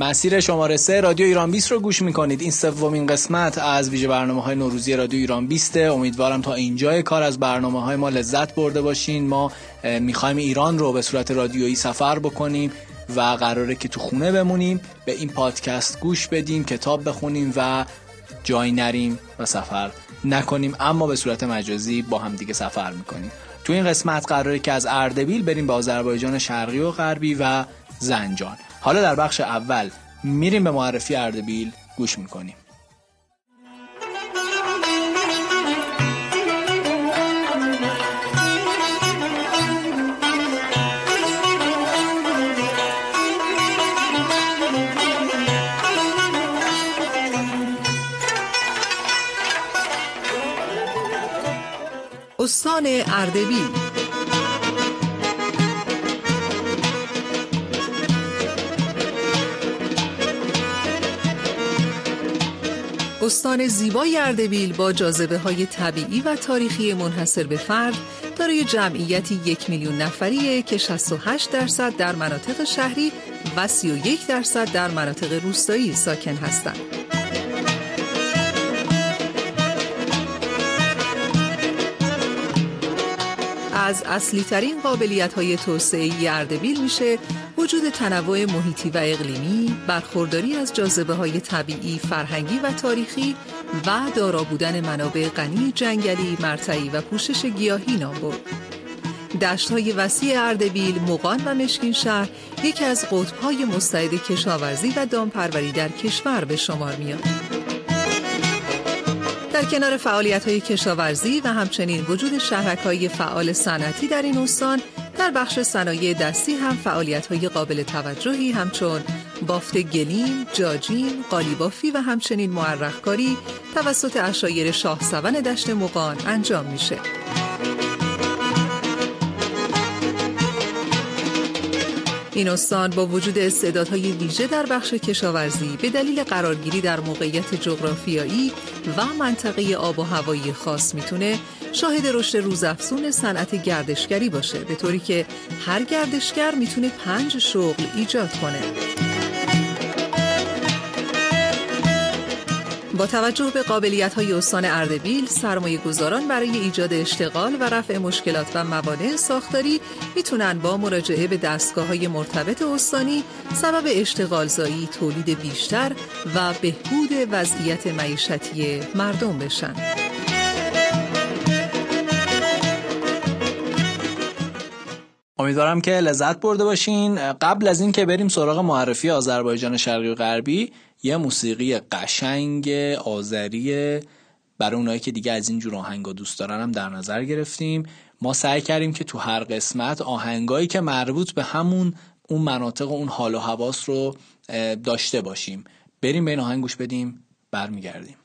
مسیر شماره سه رادیو ایران 20 رو گوش می‌کنید. این سومین قسمت از ویژه برنامه های نوروزی رادیو ایران 20 امیدوارم تا اینجای کار از برنامه های ما لذت برده باشین. ما می‌خوایم ایران رو به صورت رادیویی سفر بکنیم و قراره که تو خونه بمونیم به این پادکست گوش بدیم کتاب بخونیم و جایی نریم و سفر نکنیم. اما به صورت مجازی با هم دیگه سفر می‌کنیم. تو این قسمت قراره که از اردبیل بریم به آذربایجان شرقی و غربی و زنجان. حالا در بخش اول میریم به معرفی اردبیل گوش می‌کنیم. استان اردبیل استان زیبای اردبیل با جاذبه های طبیعی و تاریخی منحصر به فرد دارای جمعیتی یک میلیون نفریه که 68 درصد در مناطق شهری و 31 درصد در مناطق روستایی ساکن هستند. از اصلی ترین قابلیت های توسعه اردبیل میشه وجود تنوع محیطی و اقلیمی، برخورداری از جاذبه های طبیعی، فرهنگی و تاریخی و دارا بودن منابع غنی جنگلی، مرتعی و پوشش گیاهی نام برد. دشت های وسیع اردبیل، مقان و مشکین شهر یکی از قطب های مستعد کشاورزی و دامپروری در کشور به شمار میاد. در کنار فعالیت های کشاورزی و همچنین وجود شهرک های فعال صنعتی در این استان در بخش صنایع دستی هم فعالیت های قابل توجهی همچون بافت گلیم، جاجین، قالیبافی و همچنین معرخکاری توسط اشایر شاه دشت مقان انجام میشه. این استان با وجود استعدادهای ویژه در بخش کشاورزی به دلیل قرارگیری در موقعیت جغرافیایی و منطقه آب و هوایی خاص می‌تونه شاهد رشد روزافزون صنعت گردشگری باشه به طوری که هر گردشگر می‌تونه پنج شغل ایجاد کنه. با توجه به قابلیت های استان اردبیل سرمایه گذاران برای ایجاد اشتغال و رفع مشکلات و موانع ساختاری می‌تونن با مراجعه به دستگاه های مرتبط استانی سبب اشتغال زایی تولید بیشتر و بهبود وضعیت معیشتی مردم بشن. امیدوارم که لذت برده باشین قبل از اینکه بریم سراغ معرفی آذربایجان شرقی و غربی یه موسیقی قشنگ آذری برای اونایی که دیگه از این جور آهنگا دوست دارن هم در نظر گرفتیم. ما سعی کردیم که تو هر قسمت آهنگایی که مربوط به همون اون مناطق و اون حال و حواس رو داشته باشیم. بریم به این آهنگ گوش بدیم برمیگردیم.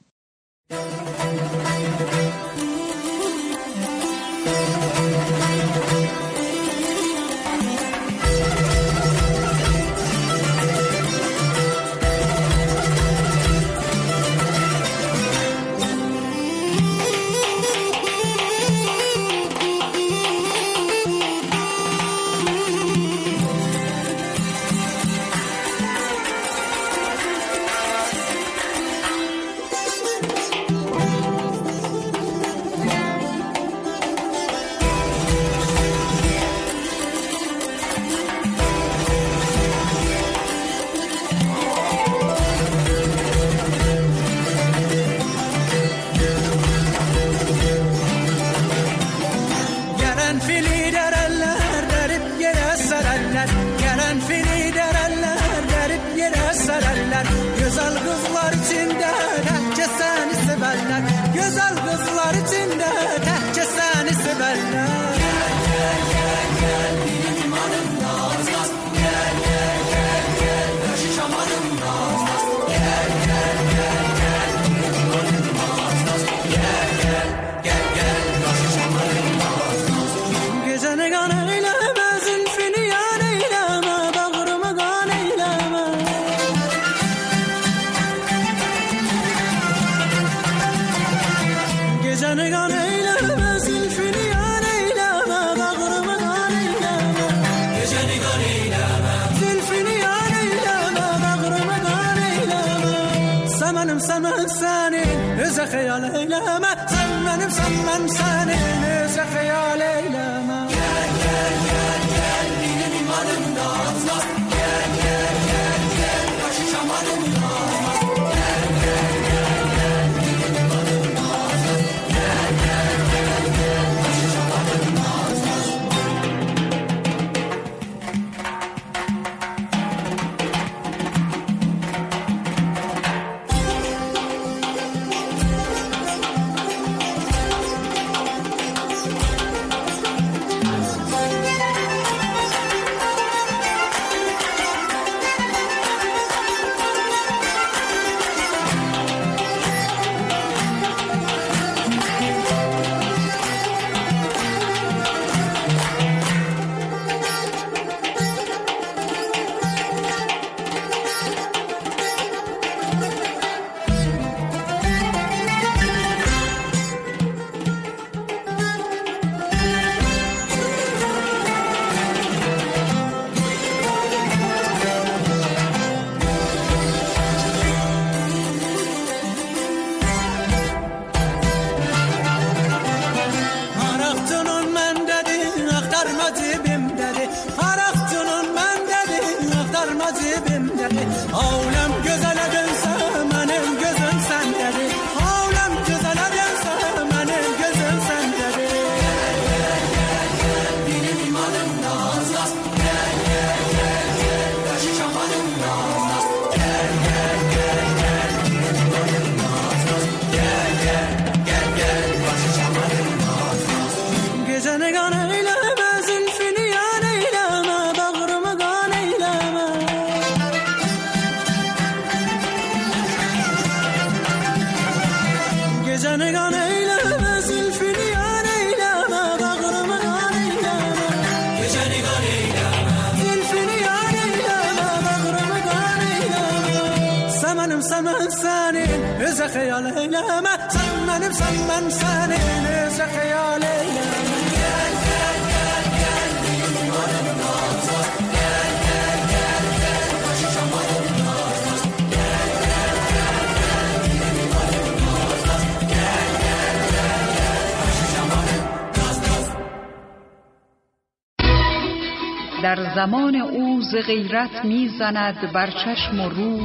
در زمان او ز غیرت می‌زند بر چشم و روح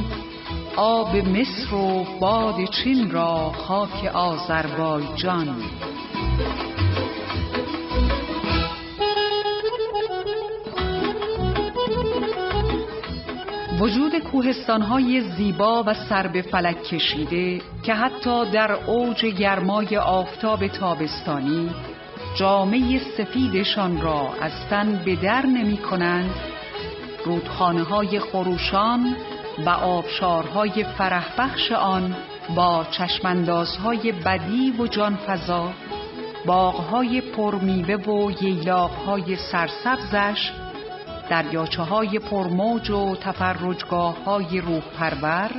آب مصر و باد چین را خاک آذربایجان. وجود کوهستانهای زیبا و سر به فلک کشیده که حتی در اوج گرمای آفتاب تابستانی جامعه سفیدشان را از تن به در نمی کنند. رودخانه های خروشان و آبشارهای فرح آن با چشمندازهای بدی و جانفضا باغهای پرمیوه و ییلاقهای سرسبزش دریاچه های پرموج و تفرجگاه های روح پرور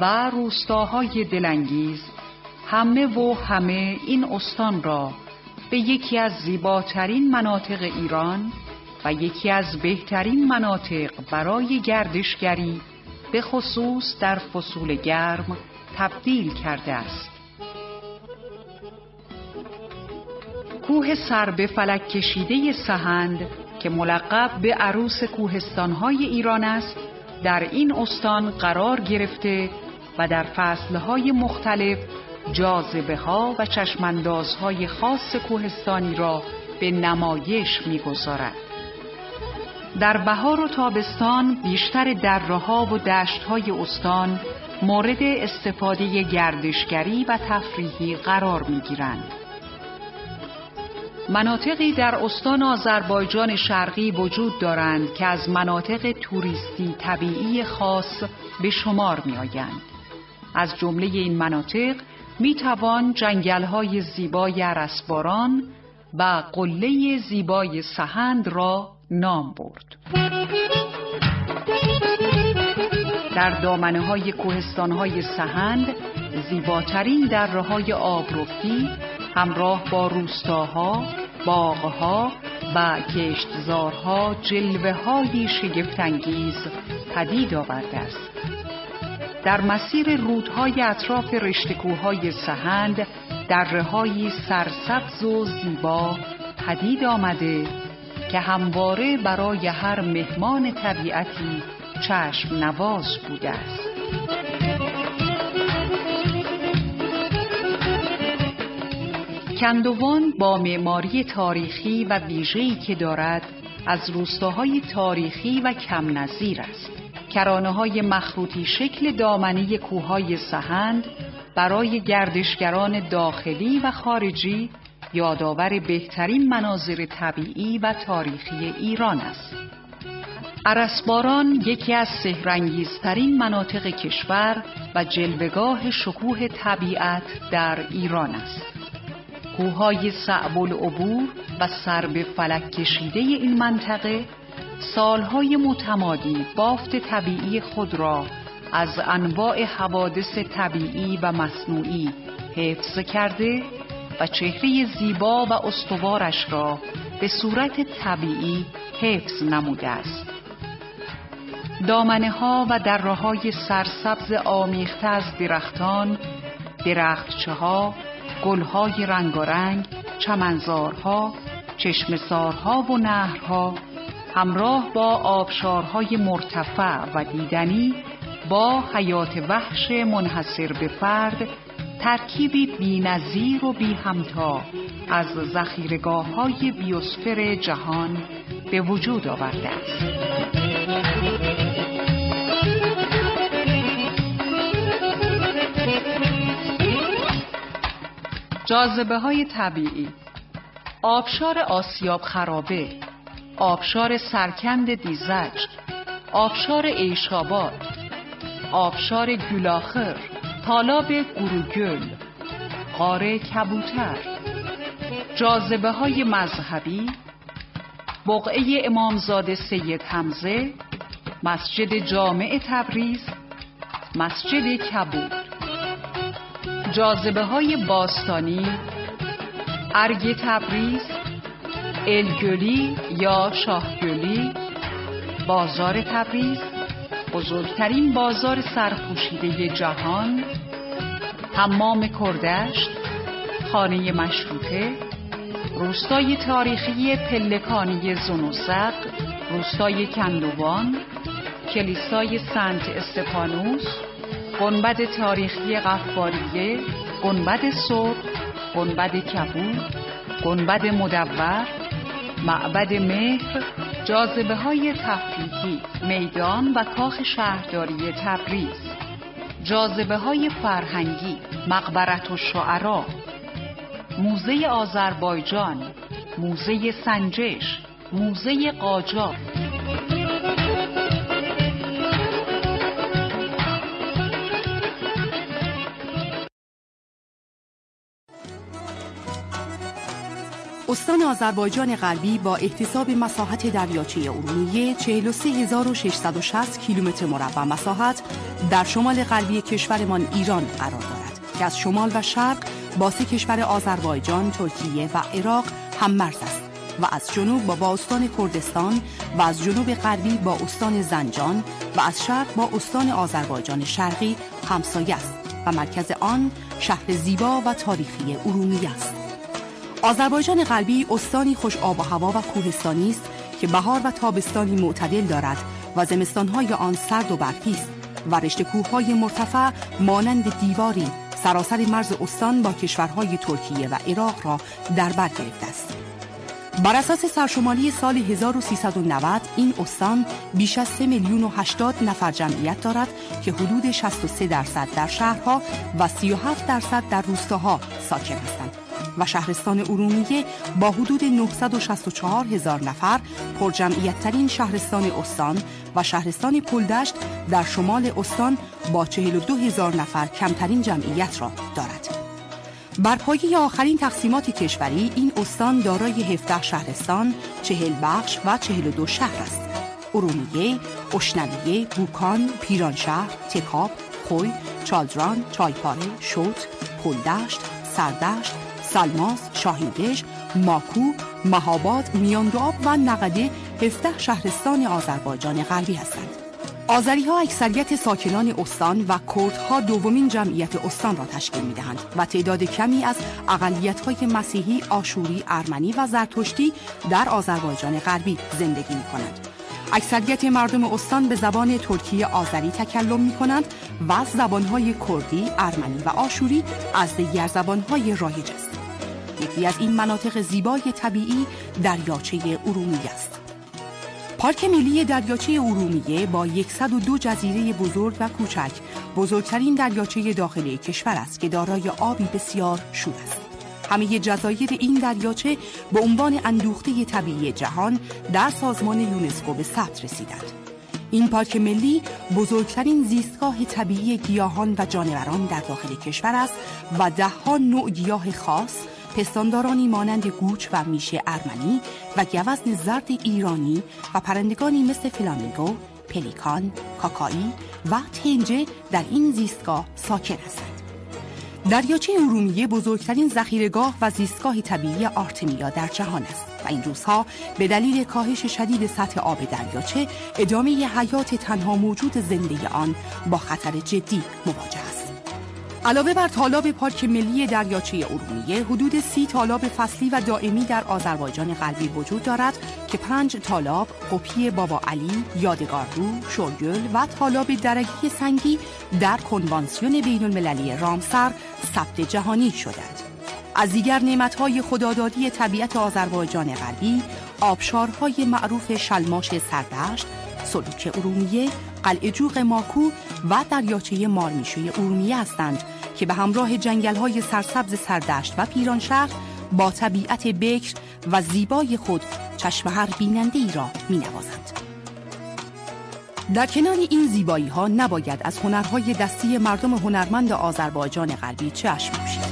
و روستاهای دلانگیز همه و همه این استان را به یکی از زیباترین مناطق ایران و یکی از بهترین مناطق برای گردشگری به خصوص در فصول گرم تبدیل کرده است. کوه سر به فلک کشیده سهند که ملقب به عروس کوهستانهای ایران است در این استان قرار گرفته و در فصلهای مختلف جاذبه ها و چشماندازهای خاص کوهستانی را به نمایش می‌گذارد. در بهار و تابستان بیشتر درهها و دشتهای استان مورد استفاده گردشگری و تفریحی قرار می گیرند. مناطقی در استان آذربایجان شرقی وجود دارند که از مناطق توریستی طبیعی خاص به شمار می آیند. از جمله این مناطق می توان جنگل های زیبای عرسباران و قله زیبای سهند را نام برد در دامنه های کوهستان های سهند زیباترین دره های آبرفتی همراه با روستاها، باغها و کشتزارها جلوه های شگفتانگیز پدید آورده است. در مسیر رودهای اطراف رشتکوهای سهند در های سرسبز و زیبا پدید آمده که همواره برای هر مهمان طبیعتی چشم نواز بوده است کندوان با معماری تاریخی و ویژه‌ای که دارد از روستاهای تاریخی و کم نظیر است. کرانه های مخروطی شکل دامنه کوههای سهند برای گردشگران داخلی و خارجی یادآور بهترین مناظر طبیعی و تاریخی ایران است. عرسباران یکی از سهرنگیزترین مناطق کشور و جلوگاه شکوه طبیعت در ایران است. کوههای صعب العبور و سر به فلک کشیده این منطقه سالهای متمادی بافت طبیعی خود را از انواع حوادث طبیعی و مصنوعی حفظ کرده و چهره زیبا و استوارش را به صورت طبیعی حفظ نموده است. دامنه ها و دره های سرسبز آمیخته از درختان، درختچه ها، گل های رنگارنگ، چمنزارها، چشمسارها و نهرها همراه با آبشارهای مرتفع و دیدنی با حیات وحش منحصر به فرد ترکیبی بینظیر و بی همتا از زخیرگاه های بیوسفر جهان به وجود آورده است. جاذبه های طبیعی آبشار آسیاب خرابه آبشار سرکند دیزج آبشار ایشاباد آبشار گلاخر تالاب گروگل قاره کبوتر. جاذبه های مذهبی بقعه امامزاده سید حمزه مسجد جامع تبریز مسجد کبود. جاذبه های باستانی ارگ تبریز الگلی یا شاهگلی بازار تبریز بزرگترین بازار سرپوشیده جهان حمام کردشت خانه مشروطه روستای تاریخی پلکانی زنوزق روستای کندوان کلیسای سنت استفانوس گنبد تاریخی قفاریه گنبد سرخ گنبد کبود گنبد مدور معبد مهر جاذبه های تفریحی میدان و کاخ شهرداری تبریز. جاذبه های فرهنگی مقبرت و شعرا. موزه آذربایجان موزه سنجش موزه قاجار. استان آذربایجان غربی با احتساب مساحت دریاچه ارومیه 43660 کیلومتر مربع مساحت در شمال غربی کشورمان ایران قرار دارد که از شمال و شرق با سه کشور آذربایجان، ترکیه و عراق هم مرز است و از جنوب با, با استان کردستان و از جنوب غربی با استان زنجان و از شرق با استان آذربایجان شرقی همسایه است و مرکز آن شهر زیبا و تاریخی ارومیه است. آذربایجان غربی استانی خوش آب و هوا و کوهستانی است که بهار و تابستانی معتدل دارد و زمستانهای آن سرد و برفی است و رشته کوههای مرتفع مانند دیواری سراسر مرز استان با کشورهای ترکیه و عراق را در بر گرفته است. بر اساس سرشمالی سال 1390 این استان بیش از 3 میلیون و 80 نفر جمعیت دارد که حدود 63 درصد در شهرها و 37 درصد در روستاها ساکن هستند. و شهرستان ارومیه با حدود 964 هزار نفر پرجمعیت ترین شهرستان استان و شهرستان پلدشت در شمال استان با 42 هزار نفر کمترین جمعیت را دارد. بر پایه آخرین تقسیمات کشوری این استان دارای 17 شهرستان، 40 بخش و 42 شهر است. ارومیه، اشنویه، بوکان، پیرانشهر، تکاب، خوی، چالدران، چایپاره، شوت، پلدشت، سردشت، سلماس، شاهینگش، ماکو، مهاباد، میاندواب و نقده 17 شهرستان آذربایجان غربی هستند. آذری ها اکثریت ساکنان استان و کردها دومین جمعیت استان را تشکیل می دهند و تعداد کمی از اقلیت های مسیحی، آشوری، ارمنی و زرتشتی در آذربایجان غربی زندگی می کنند. اکثریت مردم استان به زبان ترکی آذری تکلم می کنند و زبانهای کردی، ارمنی و آشوری از دیگر زبانهای رایج است. یکی از این مناطق زیبای طبیعی دریاچه ارومیه است. پارک ملی دریاچه ارومیه با 102 جزیره بزرگ و کوچک بزرگترین دریاچه داخلی کشور است که دارای آبی بسیار شور است. همه جزایر این دریاچه به عنوان اندوخته طبیعی جهان در سازمان یونسکو به ثبت رسیدند. این پارک ملی بزرگترین زیستگاه طبیعی گیاهان و جانوران در داخل کشور است و دهها نوع گیاه خاص پستاندارانی مانند گوچ و میشه ارمنی و گوزن زرد ایرانی و پرندگانی مثل فلامینگو، پلیکان، کاکایی و تنجه در این زیستگاه ساکن هستند. دریاچه ارومیه بزرگترین ذخیرهگاه و زیستگاه طبیعی آرتمیا در جهان است و این روزها به دلیل کاهش شدید سطح آب دریاچه ادامه حیات تنها موجود زنده آن با خطر جدی مواجه است. علاوه بر تالاب پارک ملی دریاچه ارومیه حدود سی تالاب فصلی و دائمی در آذربایجان غربی وجود دارد که پنج تالاب قپی بابا علی، یادگارو، شورگل و تالاب درگی سنگی در کنوانسیون بین المللی رامسر ثبت جهانی شدند. از دیگر نعمتهای خدادادی طبیعت آذربایجان غربی آبشارهای معروف شلماش سردشت، سلوک ارومیه، قلعه جوق ماکو و دریاچه مارمیشوی ارومیه هستند که به همراه جنگل های سرسبز سردشت و پیرانشهر با طبیعت بکر و زیبای خود چشم هر بیننده ای را می نوازند. در کنار این زیبایی ها نباید از هنرهای دستی مردم هنرمند آذربایجان غربی چشم پوشید.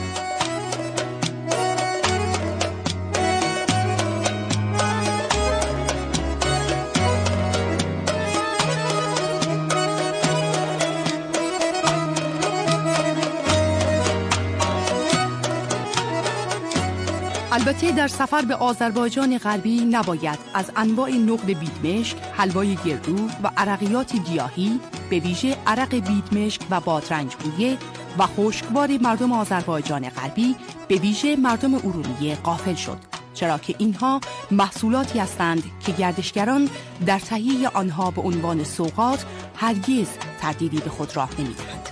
البته در سفر به آذربایجان غربی نباید از انواع نقل بیدمشک، حلوای گردو و عرقیات گیاهی به ویژه عرق بیدمشک و بادرنجگویه و خشکبار مردم آذربایجان غربی به ویژه مردم ارومیه قافل شد. چرا که اینها محصولاتی هستند که گردشگران در تهیه آنها به عنوان سوقات هرگز تردیدی به خود راه نمی‌دهند.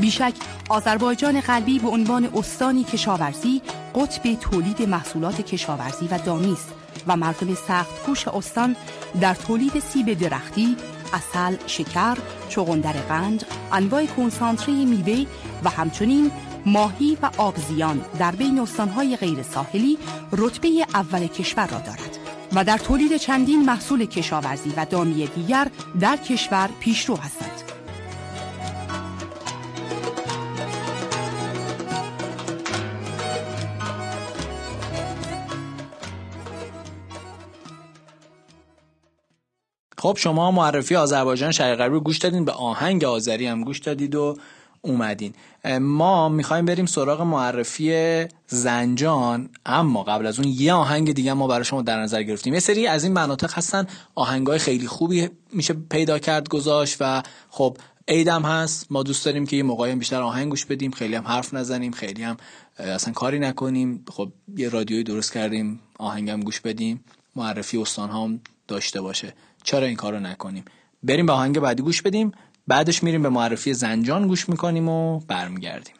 بیشک آذربایجان غربی به عنوان استانی کشاورزی قطب تولید محصولات کشاورزی و دامی است و مردم سخت کوش استان در تولید سیب درختی، اصل، شکر، چغندر قند، انواع کنسانتره میوه و همچنین ماهی و آبزیان در بین استانهای غیر ساحلی رتبه اول کشور را دارد و در تولید چندین محصول کشاورزی و دامی دیگر در کشور پیشرو هستند. خب شما معرفی آذربایجان شرق غربی گوش دادین به آهنگ آذری هم گوش دادید و اومدین. ما می‌خوایم بریم سراغ معرفی زنجان اما قبل از اون یه آهنگ دیگه ما برای شما در نظر گرفتیم. یه سری از این مناطق هستن آهنگای خیلی خوبی میشه پیدا کرد گذاشت و خب عیدم هست. ما دوست داریم که یه موقعی بیشتر آهنگ گوش بدیم. خیلی هم حرف نزنیم خیلی هم اصلا کاری نکنیم. خب یه رادیویی درست کردیم آهنگم گوش بدیم. معرفی استان هم داشته باشه. چرا این کارو نکنیم؟ بریم به آهنگ بعدی گوش بدیم بعدش میریم به معرفی زنجان گوش می‌کنیم و برمیگردیم.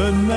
Sen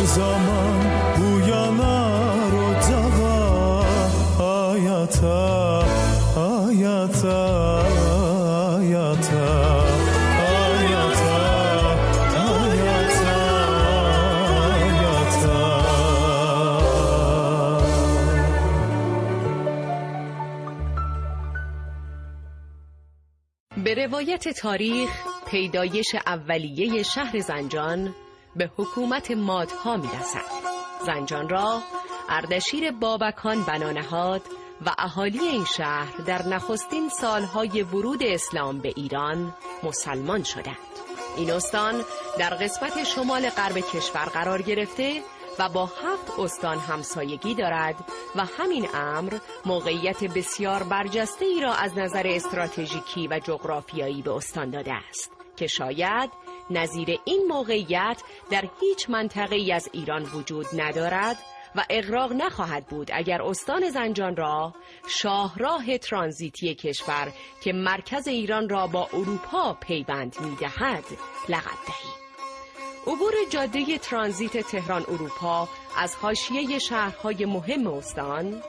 Hər zaman bu yanar ocağa Hayata, hayata, hayata Hayata, hayata, hayata به روایت تاریخ پیدایش اولیه شهر زنجان به حکومت مادها می رسد. زنجان را اردشیر بابکان بنا نهاد و اهالی این شهر در نخستین سالهای ورود اسلام به ایران مسلمان شدند. این استان در قسمت شمال غرب کشور قرار گرفته و با هفت استان همسایگی دارد و همین امر موقعیت بسیار برجسته ای را از نظر استراتژیکی و جغرافیایی به استان داده است که شاید نظیر این موقعیت در هیچ منطقه ای از ایران وجود ندارد و اغراق نخواهد بود اگر استان زنجان را شاهراه ترانزیتی کشور که مرکز ایران را با اروپا پیوند می‌دهد لقب دهیم. عبور جاده ترانزیت تهران اروپا از حاشیه شهرهای مهم استان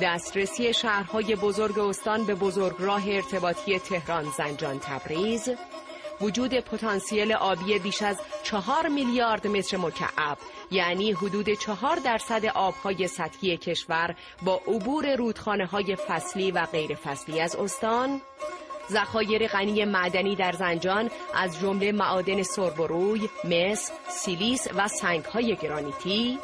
دسترسی شهرهای بزرگ استان به بزرگراه ارتباطی تهران زنجان تبریز وجود پتانسیل آبی بیش از چهار میلیارد متر مکعب یعنی حدود چهار درصد آبهای سطحی کشور با عبور رودخانه های فصلی و غیر فصلی از استان. ذخایر غنی معدنی در زنجان از جمله معادن سرب و روی، مس، سیلیس و سنگ‌های گرانیتی،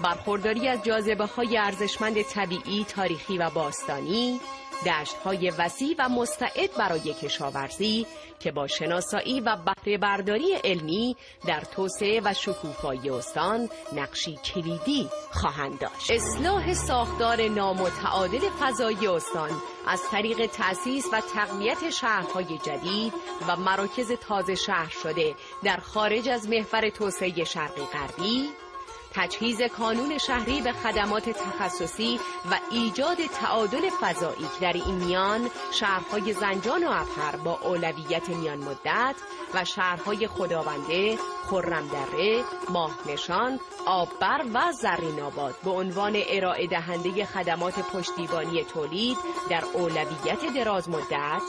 برخورداری از جاذبه های ارزشمند طبیعی، تاریخی و باستانی، دشت های وسیع و مستعد برای کشاورزی که با شناسایی و بهره برداری علمی در توسعه و شکوفایی استان نقشی کلیدی خواهند داشت. اصلاح ساختار نامتعادل فضایی استان از طریق تأسیس و تقویت شهرهای جدید و مراکز تازه شهر شده در خارج از محور توسعه شرقی غربی تجهیز کانون شهری به خدمات تخصصی و ایجاد تعادل فضایی در این میان شهرهای زنجان و ابهر با اولویت میان مدت و شهرهای خداونده، خرمدره، ماهنشان، آببر و زرین آباد به عنوان ارائه دهنده خدمات پشتیبانی تولید در اولویت دراز مدت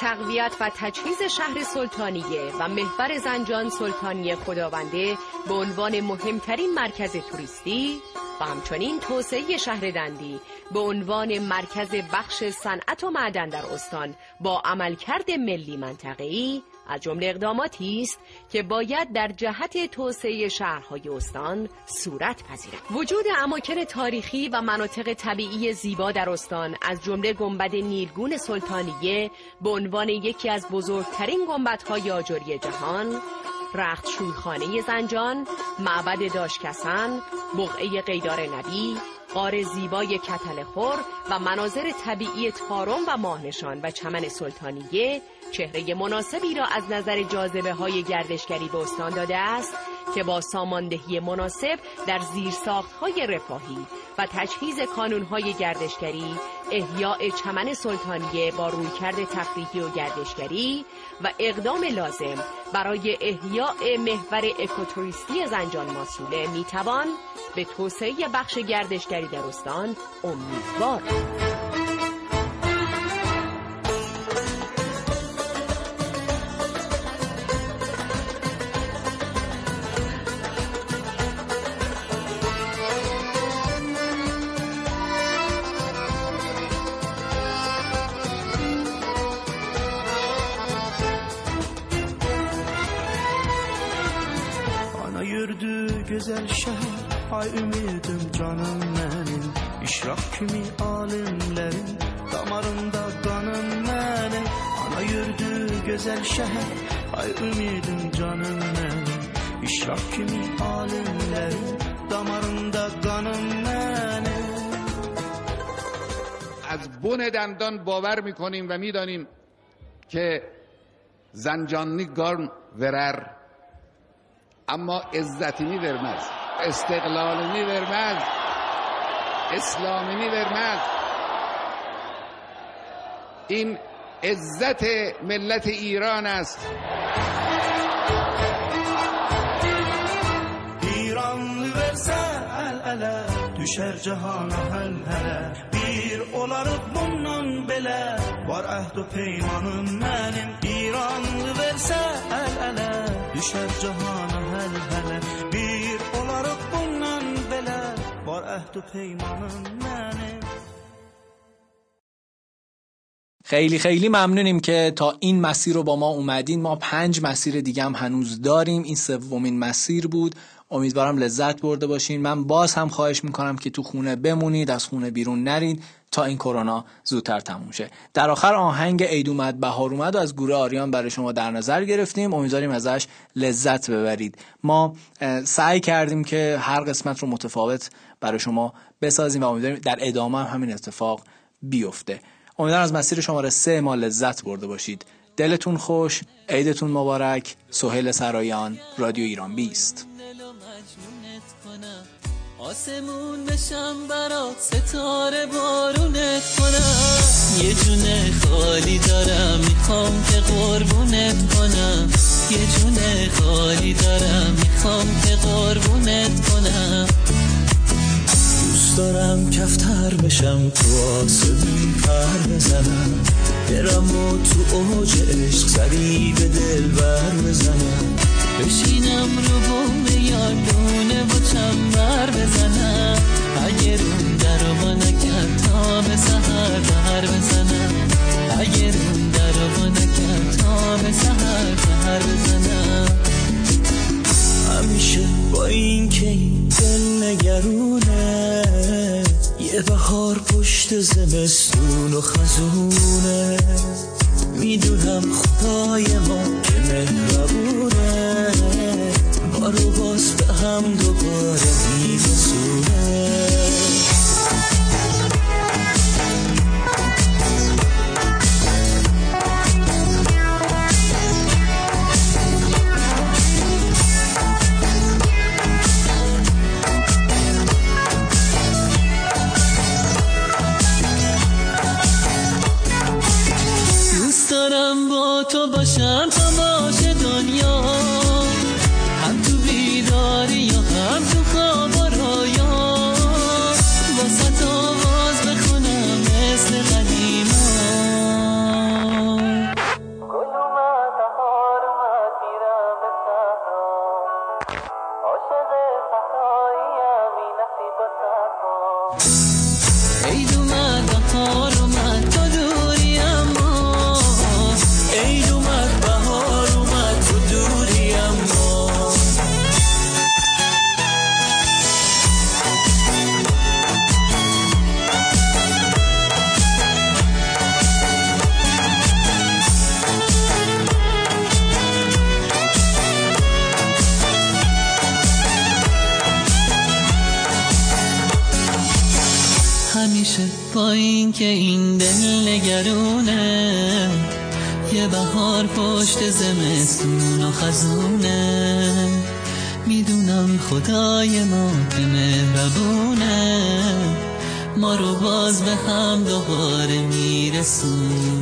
تقویت و تجهیز شهر سلطانیه و محور زنجان سلطانی خداونده به عنوان مهمترین مرکز توریستی و همچنین توسعه شهر دندی. به عنوان مرکز بخش صنعت و معدن در استان با عملکرد ملی منطقه‌ای از جمله اقداماتی است که باید در جهت توسعه شهرهای استان صورت پذیرد. وجود اماکن تاریخی و مناطق طبیعی زیبا در استان از جمله گنبد نیلگون سلطانیه به عنوان یکی از بزرگترین گنبدهای آجری جهان رخت شورخانه زنجان، معبد داشکسن، بقعه قیدار نبی، قار زیبای کتل خور و مناظر طبیعی تارم و ماهنشان و چمن سلطانیه چهره مناسبی را از نظر جاذبه های گردشگری به استان داده است که با ساماندهی مناسب در زیرساخت های رفاهی و تجهیز کانون های گردشگری احیاء چمن سلطانیه با رویکرد تفریحی و گردشگری و اقدام لازم. برای احیاء محور اکوتوریستی زنجان ماسوله می‌توان به توسعه بخش گردشگری در استان امیدوار. yurdu güzel şehir Ay ümidim canım benim İşrak kimi alimlerin Damarında kanım benim Ana yurdu güzel şehir Ay ümidim canım benim İşrak kimi alimlerin Damarında kanım benim از بن دندان باور میکنیم و میدانیم که زنجانی گارن ورر اما عزتی می برمز استقلال می برمز اسلامی می این عزت ملت ایران است. ایران ورسه الالا دو شر جهان هل هل. Bir olarıq bundan belə Var əhd o peymanım mənim İranlı versə el ele Düşer cihana hel hele Bir olarıq bundan belə Var əhd o peymanım mənim خیلی خیلی ممنونیم که تا این مسیر رو با ما اومدین ما پنج مسیر دیگه هم هنوز داریم این سومین مسیر بود امیدوارم لذت برده باشین. من باز هم خواهش می‌کنم که تو خونه بمونید از خونه بیرون نرید تا این کرونا زودتر تموم شه. در آخر آهنگ عید اومد بهار اومد و از گروه آریان برای شما در نظر گرفتیم. امیدواریم ازش لذت ببرید. ما سعی کردیم که هر قسمت رو متفاوت برای شما بسازیم و امیدواریم در ادامه هم همین اتفاق بیفته. امیدوارم از مسیر شماره سه ما لذت برده باشید. دلتون خوش عیدتون مبارک. سهیل سرایان رادیو ایران بیست. آسمون بشم برات ستاره بارونت کنم. یه جونه خالی دارم می‌خوام که قربونت کنم. یه جونه خالی دارم می‌خوام که قربونت کنم. دوست دارم کفتر بشم تو آسمون پر بزنم. برم و تو اوج عشق سری به دل بر بزنم. بشینم رو بوم یادونه و چنبر بزنم. اگه روم در و نکرد تا به سهر بر بزنم. اگه روم در و نکرد تا به سهر بر بزنم. همیشه با این که دل نگرونه یه بهار پشت زمستون و خزونه. می‌دونم خدای ما که مهربونه. ما رو باز به هم دوباره میرسونه. Oh. که این دل نگرونه. یه بهار پشت زمستون و خزونه. می‌دونم خدای ما که مهربونه. ما رو باز به هم دوباره میرسونه.